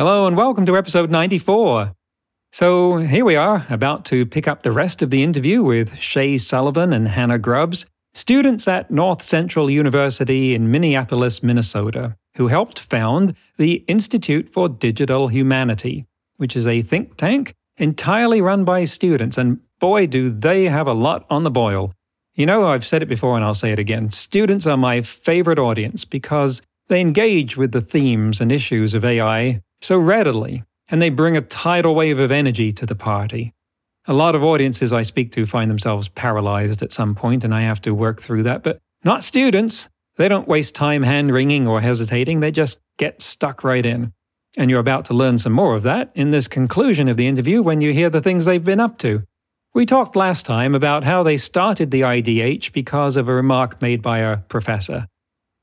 Hello, and welcome to episode 94. So, here we are, about to pick up the rest of the interview with Shay Sullivan and Hannah Grubbs, students at North Central University in Minneapolis, Minnesota, who helped found the Institute for Digital Humanity, which is a think tank entirely run by students. And boy, do they have a lot on the boil. You know, I've said it before and I'll say it again. Students are my favorite audience because they engage with the themes and issues of AI so readily, and they bring a tidal wave of energy to the party. A lot of audiences I speak to find themselves paralyzed at some point, and I have to work through that, but not students. They don't waste time hand wringing or hesitating, they just get stuck right in. And you're about to learn some more of that in this conclusion of the interview when you hear the things they've been up to. We talked last time about how they started the IDH because of a remark made by a professor.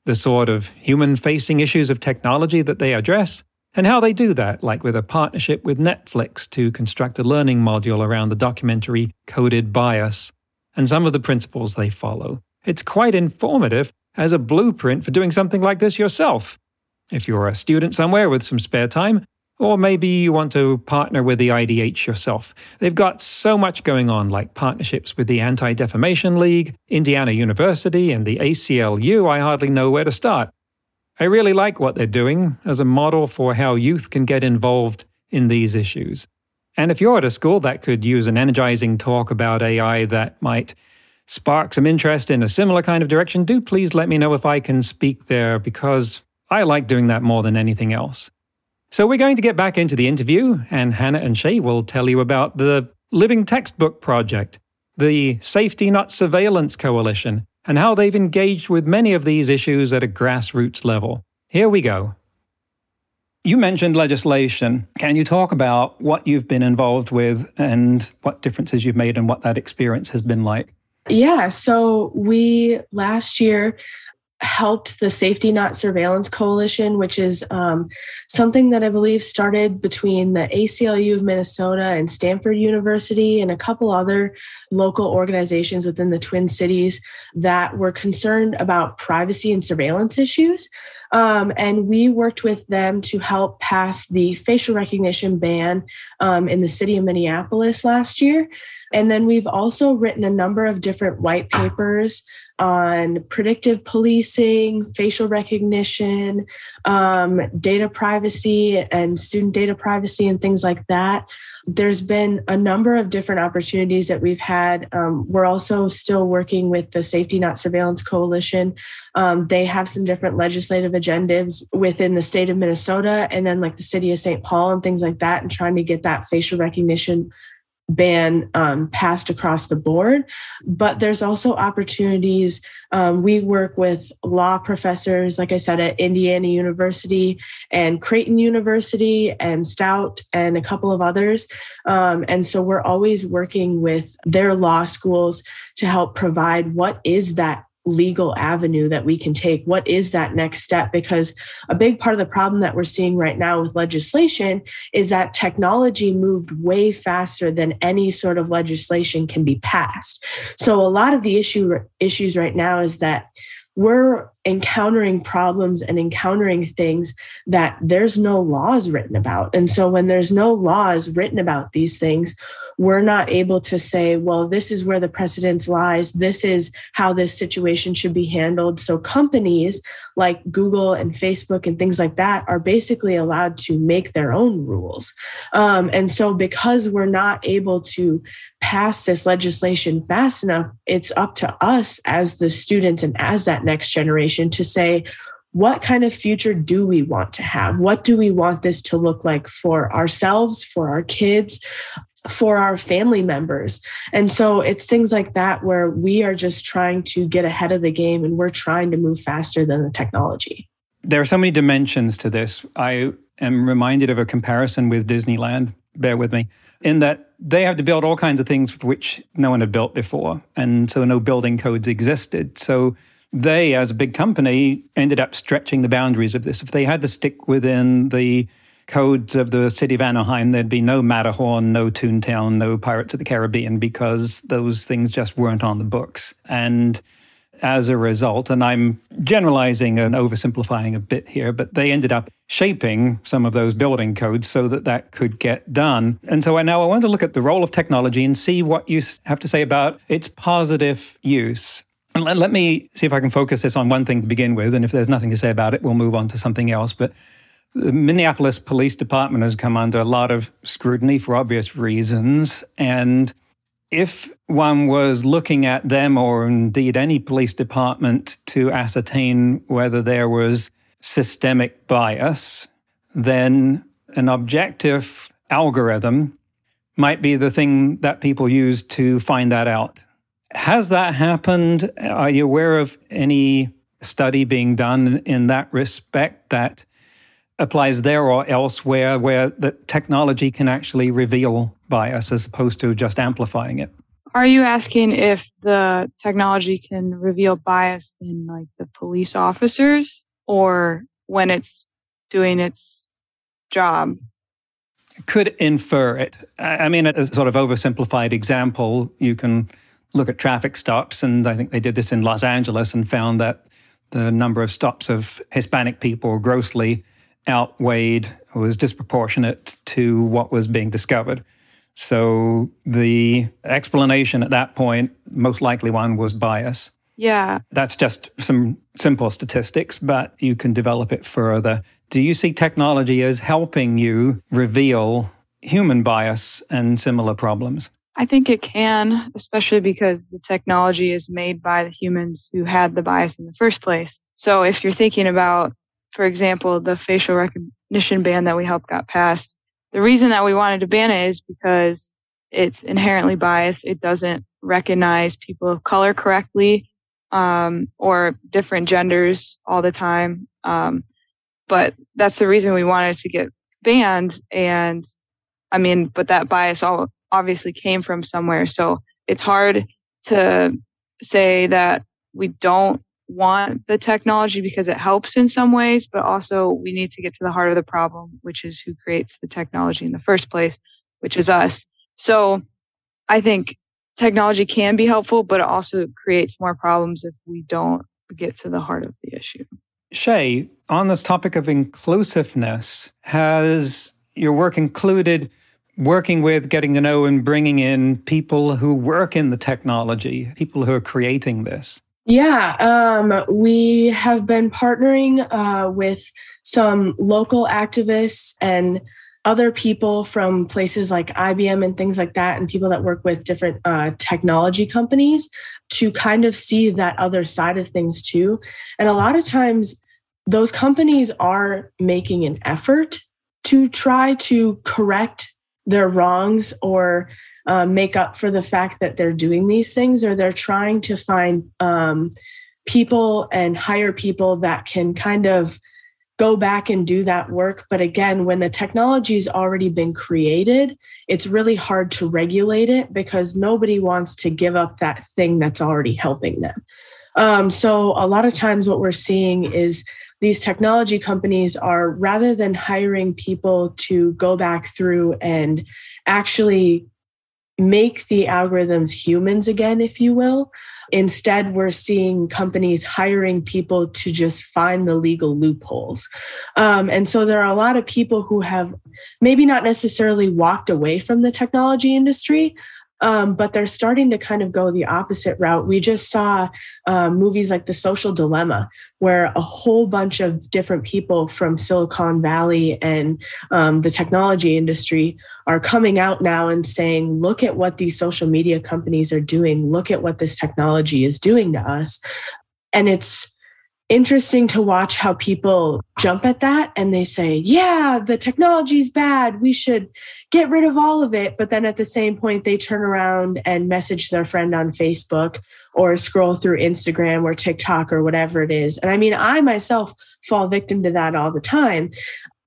The sort of human facing issues of technology that they address, and how they do that, like with a partnership with Netflix to construct a learning module around the documentary Coded Bias, and some of the principles they follow. It's quite informative as a blueprint for doing something like this yourself. If you're a student somewhere with some spare time, or maybe you want to partner with the IDH yourself. They've got so much going on, like partnerships with the Anti Defamation League, Indiana University, and the ACLU. I hardly know where to start. I really like what they're doing as a model for how youth can get involved in these issues. And if you're at a school that could use an energizing talk about AI that might spark some interest in a similar kind of direction, do please let me know if I can speak there because I like doing that more than anything else. So we're going to get back into the interview, and Hannah and Shay will tell you about the Living Textbook Project, the Safety Not Surveillance Coalition, and how they've engaged with many of these issues at a grassroots level. Here we go. You mentioned legislation. Can you talk about what you've been involved with and what differences you've made and what that experience has been like? Yeah, so we last year helped the Safety Not Surveillance Coalition, which is um, something that I believe started between the ACLU of Minnesota and Stanford University and a couple other local organizations within the Twin Cities that were concerned about privacy and surveillance issues. Um, and we worked with them to help pass the facial recognition ban um, in the city of Minneapolis last year. And then we've also written a number of different white papers on predictive policing, facial recognition, um, data privacy, and student data privacy, and things like that. There's been a number of different opportunities that we've had. Um, we're also still working with the Safety Not Surveillance Coalition. Um, they have some different legislative agendas within the state of Minnesota and then like the city of St. Paul and things like that, and trying to get that facial recognition ban um, passed across the board, but there's also opportunities. Um, we work with law professors, like I said, at Indiana University and Creighton University and Stout and a couple of others. Um, and so we're always working with their law schools to help provide what is that legal avenue that we can take? What is that next step? Because a big part of the problem that we're seeing right now with legislation is that technology moved way faster than any sort of legislation can be passed. So a lot of the issue issues right now is that we're encountering problems and encountering things that there's no laws written about. And so when there's no laws written about these things, we're not able to say, well, this is where the precedence lies. This is how this situation should be handled. So companies like Google and Facebook and things like that are basically allowed to make their own rules. Um, and so because we're not able to pass this legislation fast enough, it's up to us as the students and as that next generation to say, what kind of future do we want to have? What do we want this to look like for ourselves, for our kids, for our family members. And so it's things like that where we are just trying to get ahead of the game and we're trying to move faster than the technology. There are so many dimensions to this. I am reminded of a comparison with Disneyland. Bear with me. In that they have to build all kinds of things which no one had built before. And so no building codes existed. So they, as a big company, ended up stretching the boundaries of this. If they had to stick within the codes of the city of Anaheim, there'd be no Matterhorn, no Toontown, no Pirates of the Caribbean, because those things just weren't on the books. And as a result, and I'm generalizing and oversimplifying a bit here, but they ended up shaping some of those building codes so that that could get done. And so I now I want to look at the role of technology and see what you have to say about its positive use. And let, let me see if I can focus this on one thing to begin with. And if there's nothing to say about it, we'll move on to something else. But the Minneapolis Police Department has come under a lot of scrutiny for obvious reasons. And if one was looking at them or indeed any police department to ascertain whether there was systemic bias, then an objective algorithm might be the thing that people use to find that out. Has that happened? Are you aware of any study being done in that respect that applies there or elsewhere where the technology can actually reveal bias as opposed to just amplifying it. Are you asking if the technology can reveal bias in like the police officers or when it's doing its job? Could infer it. I mean, a sort of oversimplified example, you can look at traffic stops, and I think they did this in Los Angeles and found that the number of stops of Hispanic people grossly outweighed was disproportionate to what was being discovered. So the explanation at that point, most likely one was bias. Yeah. That's just some simple statistics, but you can develop it further. Do you see technology as helping you reveal human bias and similar problems? I think it can, especially because the technology is made by the humans who had the bias in the first place. So if you're thinking about for example, the facial recognition ban that we helped got passed. The reason that we wanted to ban it is because it's inherently biased. It doesn't recognize people of color correctly um, or different genders all the time. Um, but that's the reason we wanted to get banned. And I mean, but that bias all obviously came from somewhere. So it's hard to say that we don't want the technology because it helps in some ways, but also we need to get to the heart of the problem, which is who creates the technology in the first place, which is us. So I think technology can be helpful, but it also creates more problems if we don't get to the heart of the issue. Shay, on this topic of inclusiveness, has your work included working with, getting to know, and bringing in people who work in the technology, people who are creating this? Yeah, um, we have been partnering uh, with some local activists and other people from places like IBM and things like that, and people that work with different uh, technology companies to kind of see that other side of things too. And a lot of times, those companies are making an effort to try to correct their wrongs or uh, make up for the fact that they're doing these things or they're trying to find um, people and hire people that can kind of go back and do that work. But again, when the technology's already been created, it's really hard to regulate it because nobody wants to give up that thing that's already helping them. Um, so a lot of times what we're seeing is these technology companies are rather than hiring people to go back through and actually make the algorithms humans again, if you will. Instead, we're seeing companies hiring people to just find the legal loopholes. Um, and so there are a lot of people who have maybe not necessarily walked away from the technology industry, um, but they're starting to kind of go the opposite route. We just saw um, movies like The Social Dilemma, where a whole bunch of different people from Silicon Valley and um, the technology industry are coming out now and saying, look at what these social media companies are doing, look at what this technology is doing to us. And it's interesting to watch how people jump at that and they say, yeah, the technology is bad. We should get rid of all of it. But then at the same point, they turn around and message their friend on Facebook or scroll through Instagram or TikTok or whatever it is. And I mean, I myself fall victim to that all the time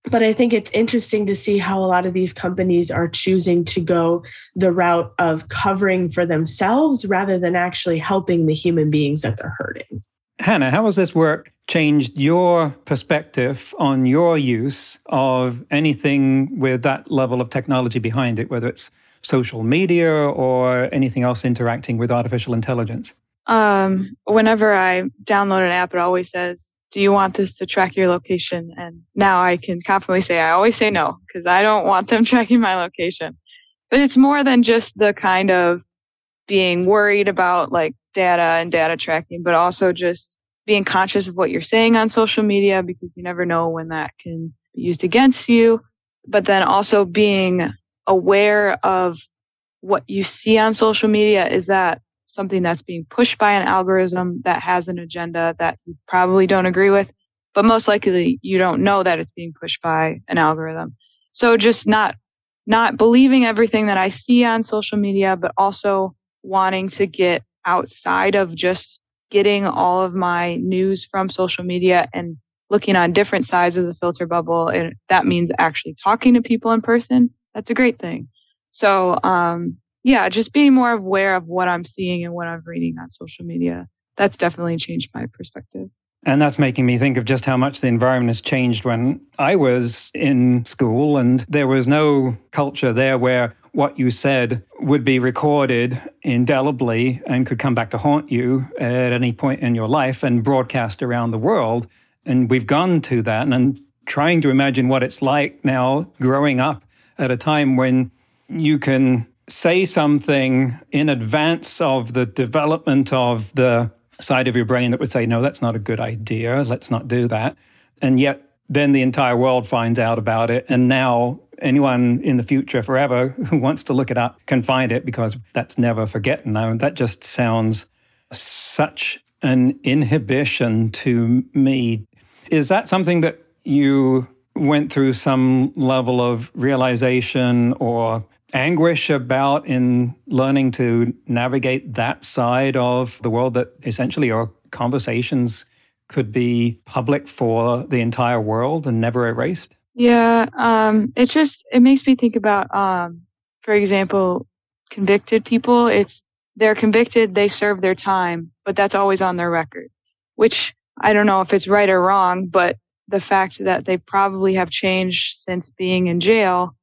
but I think it's interesting to see how a lot of these companies are choosing to go the route of covering for themselves rather than actually helping the human beings that they're hurting. Hannah, how has this work changed your perspective on your use of anything with that level of technology behind it, whether it's social media or anything else interacting with artificial intelligence? Um, whenever I download an app, it always says do you want this to track your location? And now I can confidently say I always say no because I don't want them tracking my location. But it's more than just the kind of being worried about like data and data tracking, but also just being conscious of what you're saying on social media because you never know when that can be used against you. But then also being aware of what you see on social media. Is that something that's being pushed by an algorithm that has an agenda that you probably don't agree with, but most likely you don't know that it's being pushed by an algorithm. So just not not believing everything that I see on social media, but also wanting to get outside of just getting all of my news from social media and looking on different sides of the filter bubble. And that means actually talking to people in person. That's a great thing. So, um, yeah, just being more aware of what I'm seeing and what I'm reading on social media. That's definitely changed my perspective. And that's making me think of just how much the environment has changed when I was in school and there was no culture there where what you said would be recorded indelibly and could come back to haunt you at any point in your life and broadcast around the world. And we've gone to that and I'm trying to imagine what it's like now growing up at a time when you can say something in advance of the development of the side of your brain that would say, no, that's not a good idea. Let's not do that. And yet, then the entire world finds out about it. And now, anyone in the future forever who wants to look it up can find it because that's never forgotten. That just sounds such an inhibition to me. Is that something that you went through some level of realization or anguish about in learning to navigate that side of the world that essentially your conversations could be public for the entire world and never erased? Yeah, um, it just it makes me think about, um, for example, convicted people. It's they're convicted, they serve their time, but that's always on their record. Which I don't know if it's right or wrong, but the fact that they probably have changed since being in jail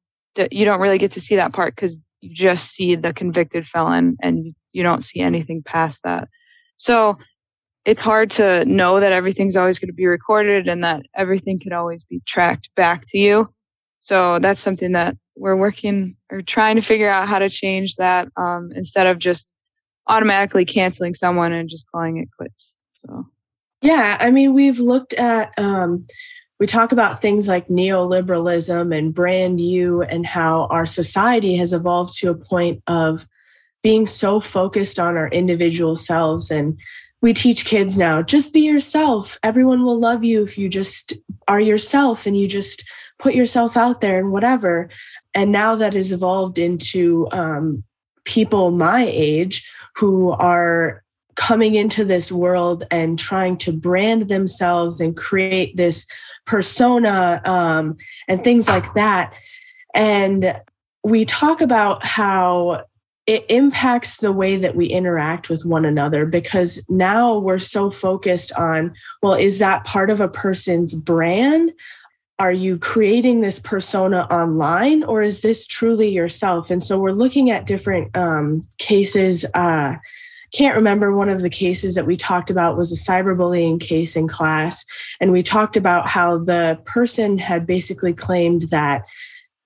you don't really get to see that part because you just see the convicted felon and you, you don't see anything past that. So it's hard to know that everything's always going to be recorded and that everything can always be tracked back to you. So that's something that we're working or trying to figure out how to change that um, instead of just automatically canceling someone and just calling it quits. So, yeah, I mean, we've looked at um, we talk about things like neoliberalism and brand you and how our society has evolved to a point of being so focused on our individual selves and we teach kids now just be yourself everyone will love you if you just are yourself and you just put yourself out there and whatever and now that has evolved into um, people my age who are coming into this world and trying to brand themselves and create this persona um, and things like that. And we talk about how it impacts the way that we interact with one another because now we're so focused on well, is that part of a person's brand? Are you creating this persona online or is this truly yourself? And so we're looking at different um, cases. Uh, can't remember one of the cases that we talked about was a cyberbullying case in class. And we talked about how the person had basically claimed that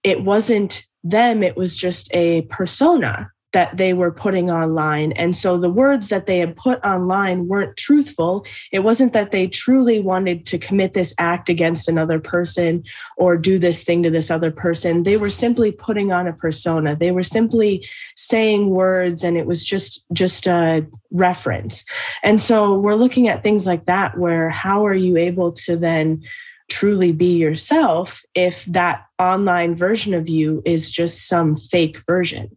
it wasn't them, it was just a persona that they were putting online. And so the words that they had put online weren't truthful. It wasn't that they truly wanted to commit this act against another person or do this thing to this other person. They were simply putting on a persona. They were simply saying words and it was just just a reference. And so we're looking at things like that where how are you able to then truly be yourself if that online version of you is just some fake version?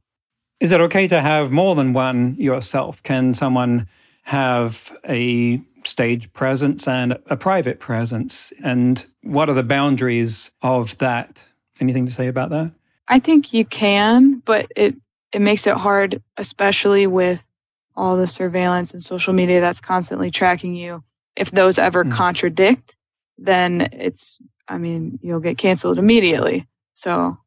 Is it okay to have more than one yourself? Can someone have a stage presence and a private presence. And what are the boundaries of that? Anything to say about that? I think you can, but it it makes it hard, especially with all the surveillance and social media that's constantly tracking you. If those ever mm. contradict, then it's I mean, you'll get canceled immediately. So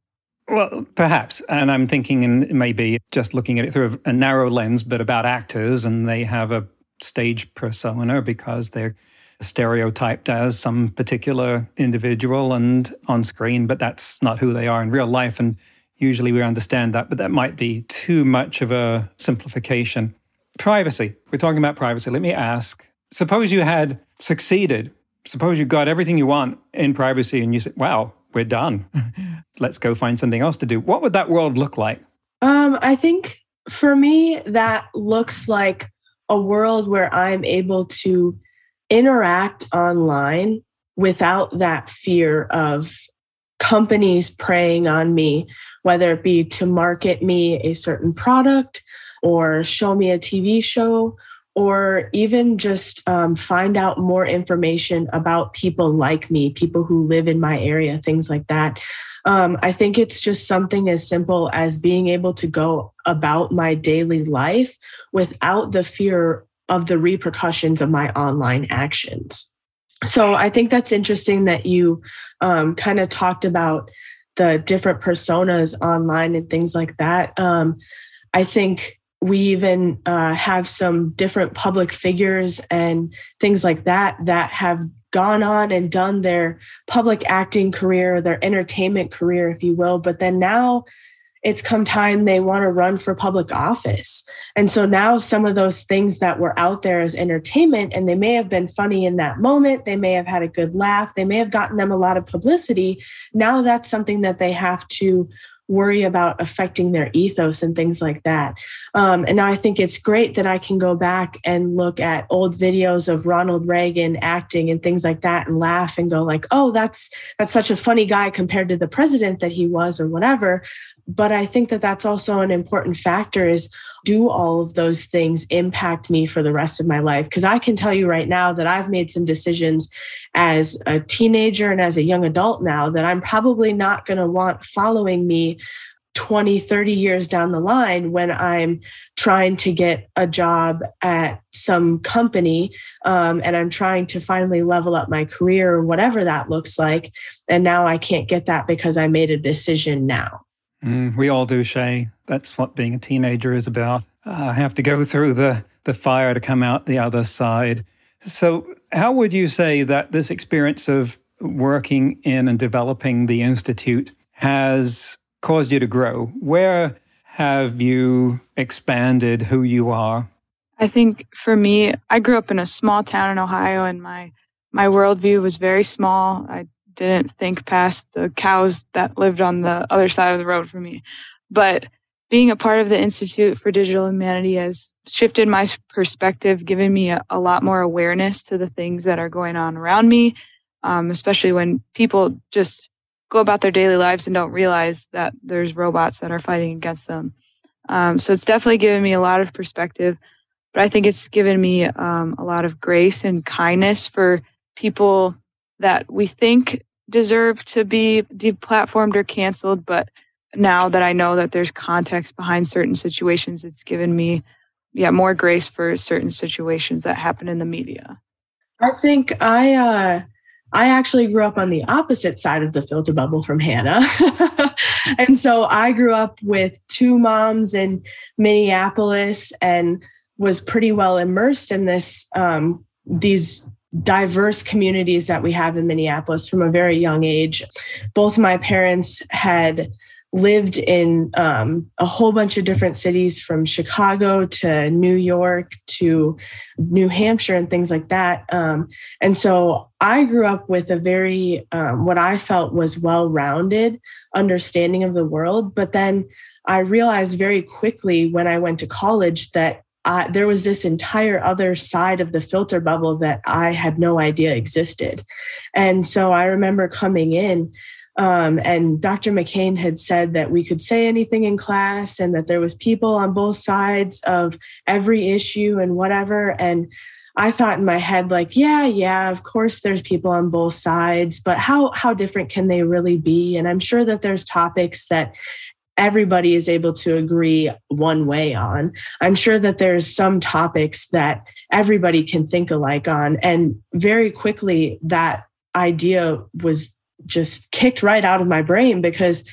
well, perhaps. And I'm thinking, and maybe just looking at it through a narrow lens, but about actors, and they have a stage persona because they're stereotyped as some particular individual and on screen, but that's not who they are in real life. And usually we understand that, but that might be too much of a simplification. Privacy. We're talking about privacy. Let me ask suppose you had succeeded, suppose you got everything you want in privacy and you said, wow, we're done. Let's go find something else to do. What would that world look like? Um, I think for me, that looks like a world where I'm able to interact online without that fear of companies preying on me, whether it be to market me a certain product or show me a TV show or even just um, find out more information about people like me, people who live in my area, things like that. Um, I think it's just something as simple as being able to go about my daily life without the fear of the repercussions of my online actions. So I think that's interesting that you um, kind of talked about the different personas online and things like that. Um, I think we even uh, have some different public figures and things like that that have gone on and done their public acting career, their entertainment career, if you will. But then now it's come time they want to run for public office. And so now some of those things that were out there as entertainment, and they may have been funny in that moment, they may have had a good laugh, they may have gotten them a lot of publicity. Now that's something that they have to worry about affecting their ethos and things like that. Um, and now I think it's great that I can go back and look at old videos of Ronald Reagan acting and things like that and laugh and go like, oh, that's that's such a funny guy compared to the president that he was or whatever. But I think that that's also an important factor is do all of those things impact me for the rest of my life? Because I can tell you right now that I've made some decisions as a teenager and as a young adult now that I'm probably not going to want following me 20, 30 years down the line when I'm trying to get a job at some company um, and I'm trying to finally level up my career or whatever that looks like. And now I can't get that because I made a decision now. Mm, we all do, Shay. That's what being a teenager is about. I have to go through the, the fire to come out the other side. So, how would you say that this experience of working in and developing the Institute has caused you to grow? Where have you expanded who you are? I think for me, I grew up in a small town in Ohio and my my worldview was very small. I didn't think past the cows that lived on the other side of the road for me. But being a part of the Institute for Digital Humanity has shifted my perspective, given me a, a lot more awareness to the things that are going on around me, um, especially when people just go about their daily lives and don't realize that there's robots that are fighting against them. Um, so it's definitely given me a lot of perspective, but I think it's given me um, a lot of grace and kindness for people that we think deserve to be deplatformed or canceled, but now that I know that there's context behind certain situations, it's given me yeah more grace for certain situations that happen in the media. I think I uh I actually grew up on the opposite side of the filter bubble from Hannah. and so I grew up with two moms in Minneapolis and was pretty well immersed in this um, these diverse communities that we have in Minneapolis from a very young age. Both my parents had lived in um, a whole bunch of different cities from Chicago to New York to New Hampshire and things like that. Um, and so I grew up with a very, um, what I felt was well rounded understanding of the world. But then I realized very quickly when I went to college that there was this entire other side of the filter bubble that I had no idea existed. And so I remember coming in um, and Dr. McCain had said that we could say anything in class and that there was people on both sides of every issue and whatever. And I thought in my head, like, yeah, yeah, of course there's people on both sides, but how how different can they really be? And I'm sure that there's topics that everybody is able to agree one way on. I'm sure that there's some topics that everybody can think alike on. And very quickly, that idea was just kicked right out of my brain because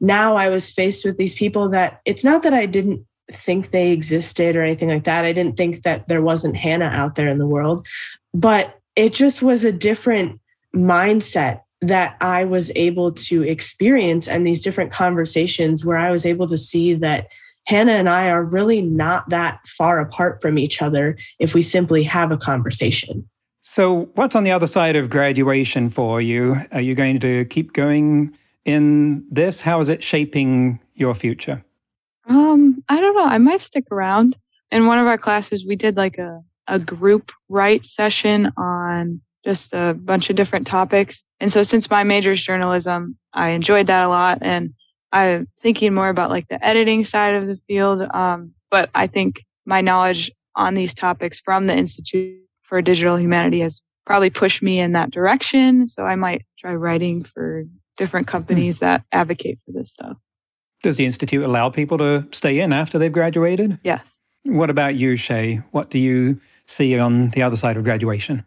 now I was faced with these people that it's not that I didn't think they existed or anything like that. I didn't think that there wasn't Hannah out there in the world, but it just was a different mindset that I was able to experience and these different conversations where I was able to see that Hannah and I are really not that far apart from each other if we simply have a conversation. So, what's on the other side of graduation for you? Are you going to keep going in this? How is it shaping your future? Um, I don't know. I might stick around. In one of our classes, we did like a, a group write session on just a bunch of different topics. And so since my major is journalism, I enjoyed that a lot. And I'm thinking more about like the editing side of the field. Um, but I think my knowledge on these topics from the Institute for Digital Humanity has probably pushed me in that direction. So I might try writing for different companies mm. that advocate for this stuff. Does the Institute allow people to stay in after they've graduated? Yeah. What about you, Shay? What do you see on the other side of graduation?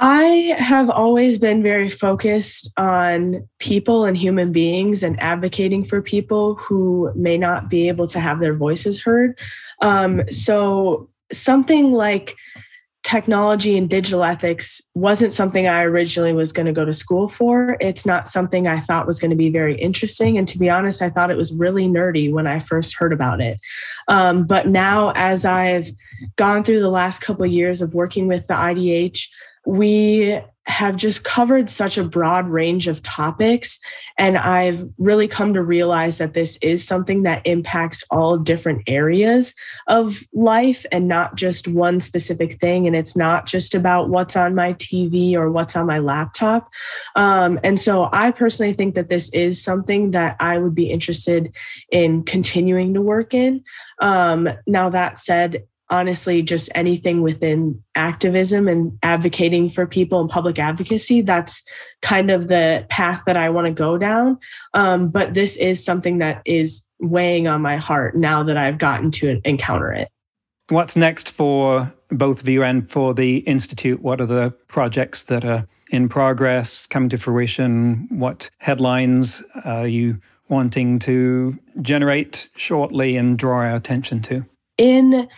I have always been very focused on people and human beings and advocating for people who may not be able to have their voices heard. Um, so, something like technology and digital ethics wasn't something I originally was going to go to school for. It's not something I thought was going to be very interesting. And to be honest, I thought it was really nerdy when I first heard about it. Um, but now, as I've gone through the last couple of years of working with the IDH, we have just covered such a broad range of topics. And I've really come to realize that this is something that impacts all different areas of life and not just one specific thing. And it's not just about what's on my TV or what's on my laptop. Um, and so I personally think that this is something that I would be interested in continuing to work in. Um, now, that said, honestly just anything within activism and advocating for people and public advocacy that's kind of the path that i want to go down. Um, but this is something that is weighing on my heart now that i've gotten to encounter it. What's next for both of you and for the institute? What are the projects that are in progress coming to fruition? What headlines are you wanting to generate shortly and draw our attention to? In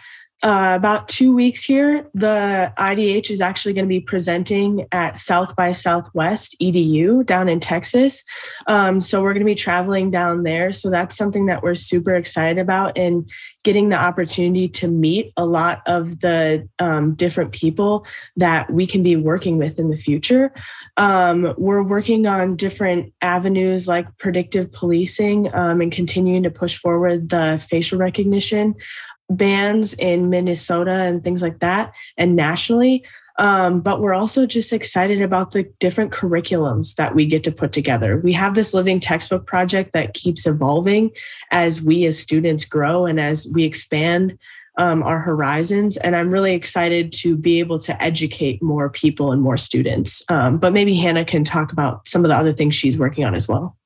uh, about two weeks here, the IDH is actually going to be presenting at South by Southwest EDU down in Texas. Um, so we're going to be traveling down there. So that's something that we're super excited about and getting the opportunity to meet a lot of the um, different people that we can be working with in the future. Um, we're working on different avenues like predictive policing um, and continuing to push forward the facial recognition bans in Minnesota and things like that, and nationally. Um, but we're also just excited about the different curriculums that we get to put together. We have this living textbook project that keeps evolving as we as students grow and as we expand um, our horizons. And I'm really excited to be able to educate more people and more students. Um, but maybe Hannah can talk about some of the other things she's working on as well.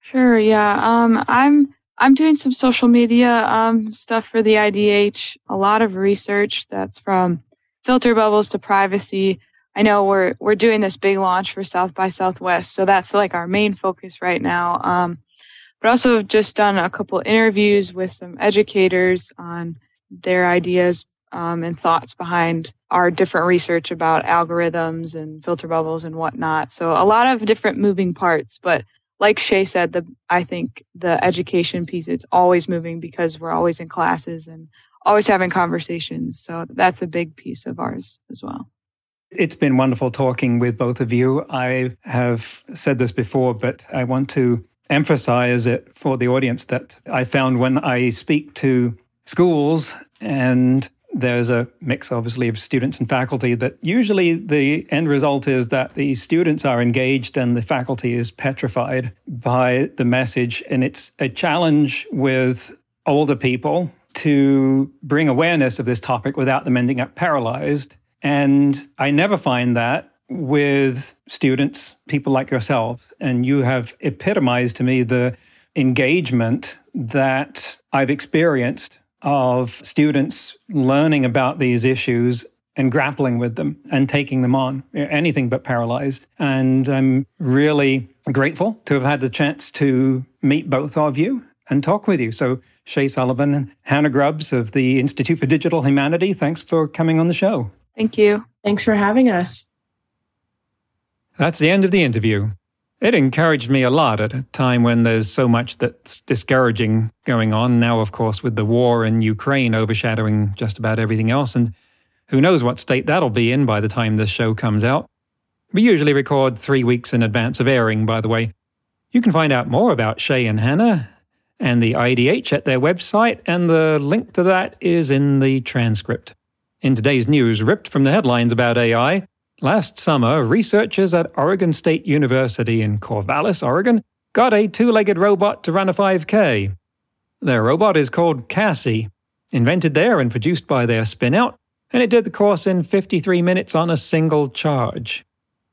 Sure. Yeah. Um, I'm I'm doing some social media um, stuff for the IDH, a lot of research that's from filter bubbles to privacy. I know we're we're doing this big launch for South by Southwest, so that's like our main focus right now. Um, but also just done a couple interviews with some educators on their ideas um, and thoughts behind our different research about algorithms and filter bubbles and whatnot. So a lot of different moving parts, but like Shay said, the I think the education piece is always moving because we're always in classes and always having conversations. So that's a big piece of ours as well. It's been wonderful talking with both of you. I have said this before, but I want to emphasize it for the audience that I found when I speak to schools and there's a mix, obviously, of students and faculty that usually the end result is that the students are engaged and the faculty is petrified by the message. And it's a challenge with older people to bring awareness of this topic without them ending up paralyzed. And I never find that with students, people like yourself. And you have epitomized to me the engagement that I've experienced of students learning about these issues and grappling with them and taking them on, anything but paralyzed. And I'm really grateful to have had the chance to meet both of you and talk with you. So, Shay Sullivan and Hannah Grubbs of the Institute for Digital Humanity, thanks for coming on the show. Thank you. Thanks for having us. That's the end of the interview. It encouraged me a lot at a time when there's so much that's discouraging going on. Now, of course, with the war in Ukraine overshadowing just about everything else. And who knows what state that'll be in by the time this show comes out. We usually record three weeks in advance of airing, by the way. You can find out more about Shay and Hannah and the IDH at their website, and the link to that is in the transcript. In today's news, ripped from the headlines about AI, Last summer, researchers at Oregon State University in Corvallis, Oregon, got a two legged robot to run a 5K. Their robot is called Cassie, invented there and produced by their spinout, and it did the course in 53 minutes on a single charge.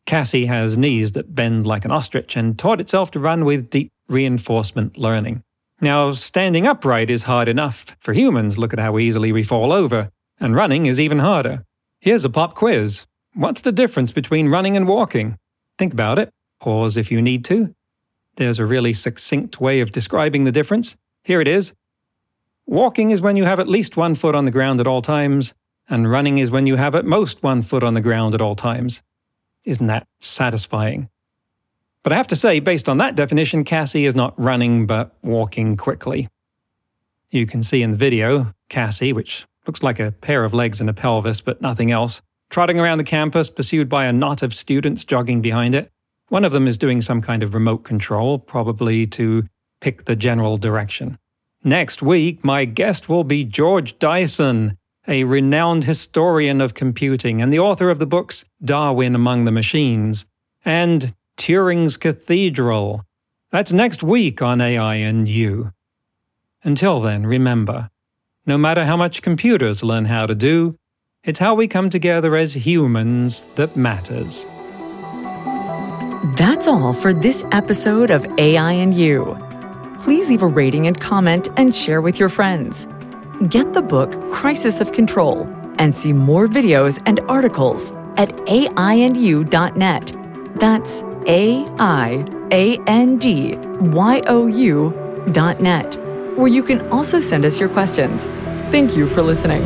Cassie has knees that bend like an ostrich and taught itself to run with deep reinforcement learning. Now, standing upright is hard enough for humans, look at how easily we fall over, and running is even harder. Here's a pop quiz. What's the difference between running and walking? Think about it. Pause if you need to. There's a really succinct way of describing the difference. Here it is. Walking is when you have at least one foot on the ground at all times, and running is when you have at most one foot on the ground at all times. Isn't that satisfying? But I have to say, based on that definition, Cassie is not running but walking quickly. You can see in the video, Cassie, which looks like a pair of legs and a pelvis but nothing else, trotting around the campus, pursued by a knot of students jogging behind it. One of them is doing some kind of remote control, probably to pick the general direction. Next week, my guest will be George Dyson, a renowned historian of computing and the author of the books Darwin Among the Machines and Turing's Cathedral. That's next week on AI and You. Until then, remember no matter how much computers learn how to do, it's how we come together as humans that matters. That's all for this episode of AI and You. Please leave a rating and comment and share with your friends. Get the book Crisis of Control and see more videos and articles at aiandyou.net. That's A I A N D Y O U dot net, where you can also send us your questions. Thank you for listening.